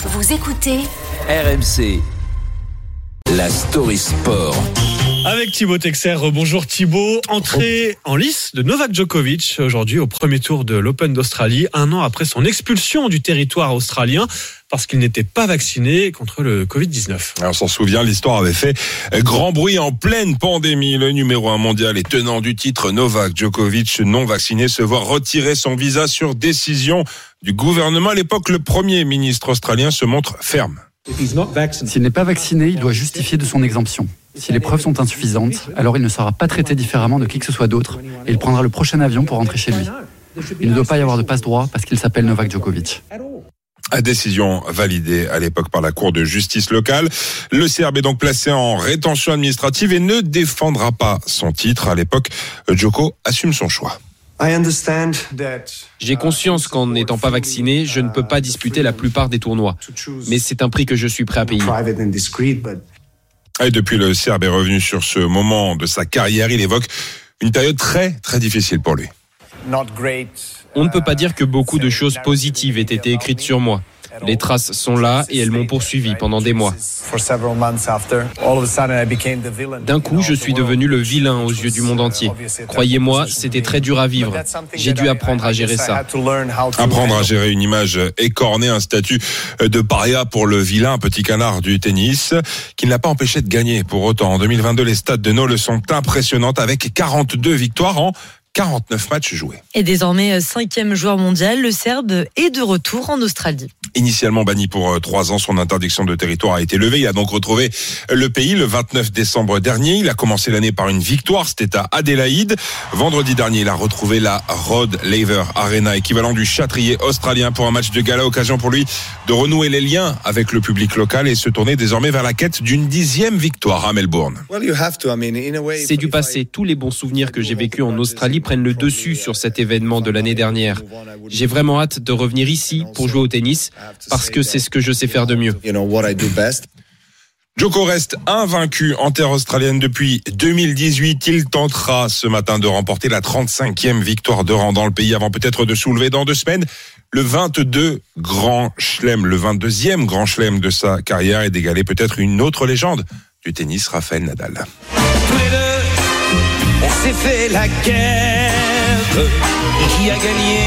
Vous écoutez RMC. La story sport. Avec Thibaut Texer, bonjour Thibaut. Entrée en lice de Novak Djokovic aujourd'hui au premier tour de l'Open d'Australie, un an après son expulsion du territoire australien parce qu'il n'était pas vacciné contre le Covid-19. On s'en souvient, l'histoire avait fait grand bruit en pleine pandémie. Le numéro un mondial et tenant du titre Novak Djokovic, non vacciné, se voit retirer son visa sur décision du gouvernement. À l'époque, le premier ministre australien se montre ferme. S'il n'est pas vacciné, il doit justifier de son exemption. Si les preuves sont insuffisantes, alors il ne sera pas traité différemment de qui que ce soit d'autre et il prendra le prochain avion pour rentrer chez lui. Il ne doit pas y avoir de passe-droit parce qu'il s'appelle Novak Djokovic. À décision validée à l'époque par la Cour de justice locale. Le Serbe est donc placé en rétention administrative et ne défendra pas son titre. À l'époque, Djoko assume son choix. J'ai conscience qu'en n'étant pas vacciné, je ne peux pas disputer la plupart des tournois. Mais c'est un prix que je suis prêt à payer. Et depuis, le Serbe est revenu sur ce moment de sa carrière. Il évoque une période très, très difficile pour lui. On ne peut pas dire que beaucoup de choses positives aient été écrites sur moi. Les traces sont là et elles m'ont poursuivi pendant des mois. D'un coup, je suis devenu le vilain aux yeux du monde entier. Croyez-moi, c'était très dur à vivre. J'ai dû apprendre à gérer ça. Apprendre à gérer une image écornée, un statut de paria pour le vilain petit canard du tennis, qui ne l'a pas empêché de gagner. Pour autant, en 2022, les stats de Nole sont impressionnantes avec 42 victoires en 49 matchs joués. Et désormais cinquième joueur mondial, le Serbe est de retour en Australie. Initialement banni pour trois ans, son interdiction de territoire a été levée. Il a donc retrouvé le pays le 29 décembre dernier. Il a commencé l'année par une victoire, c'était à Adélaïde. Vendredi dernier, il a retrouvé la Rod Laver Arena, équivalent du châtrier australien pour un match de gala, occasion pour lui de renouer les liens avec le public local et se tourner désormais vers la quête d'une dixième victoire à Melbourne. C'est du passé. Tous les bons souvenirs que j'ai vécus en Australie prennent le dessus sur cet événement de l'année dernière. J'ai vraiment hâte de revenir ici pour jouer au tennis parce que c'est ce que je sais faire de mieux. Joko reste invaincu en terre australienne depuis 2018. Il tentera ce matin de remporter la 35e victoire de rang dans le pays avant peut-être de soulever dans deux semaines le 22 grand chelem, le 22e grand chelem de sa carrière et d'égaler peut-être une autre légende du tennis, Rafael Nadal. S'est fait la guerre. Qui a gagné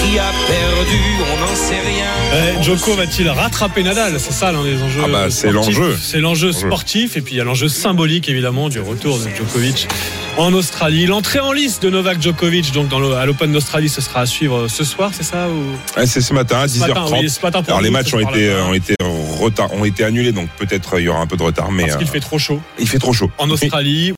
Qui a perdu On n'en sait rien. Eh, Joko va-t-il rattraper Nadal? C'est ça l'un des enjeux. Ah bah, c'est l'enjeu. C'est l'enjeu sportif et puis il y a l'enjeu symbolique évidemment du retour de Djokovic en Australie. L'entrée en lice de Novak Djokovic donc dans le, à l'Open d'Australie, ce sera à suivre ce soir, c'est ça ou... Ouais, c'est ce matin à 10h30. matin, oui, ce matin pour Alors les matchs ce ont été, ont été retard, ont été annulés, donc peut-être il y aura un peu de retard, mais Parce qu'il euh, fait trop chaud il fait trop chaud. en Australie.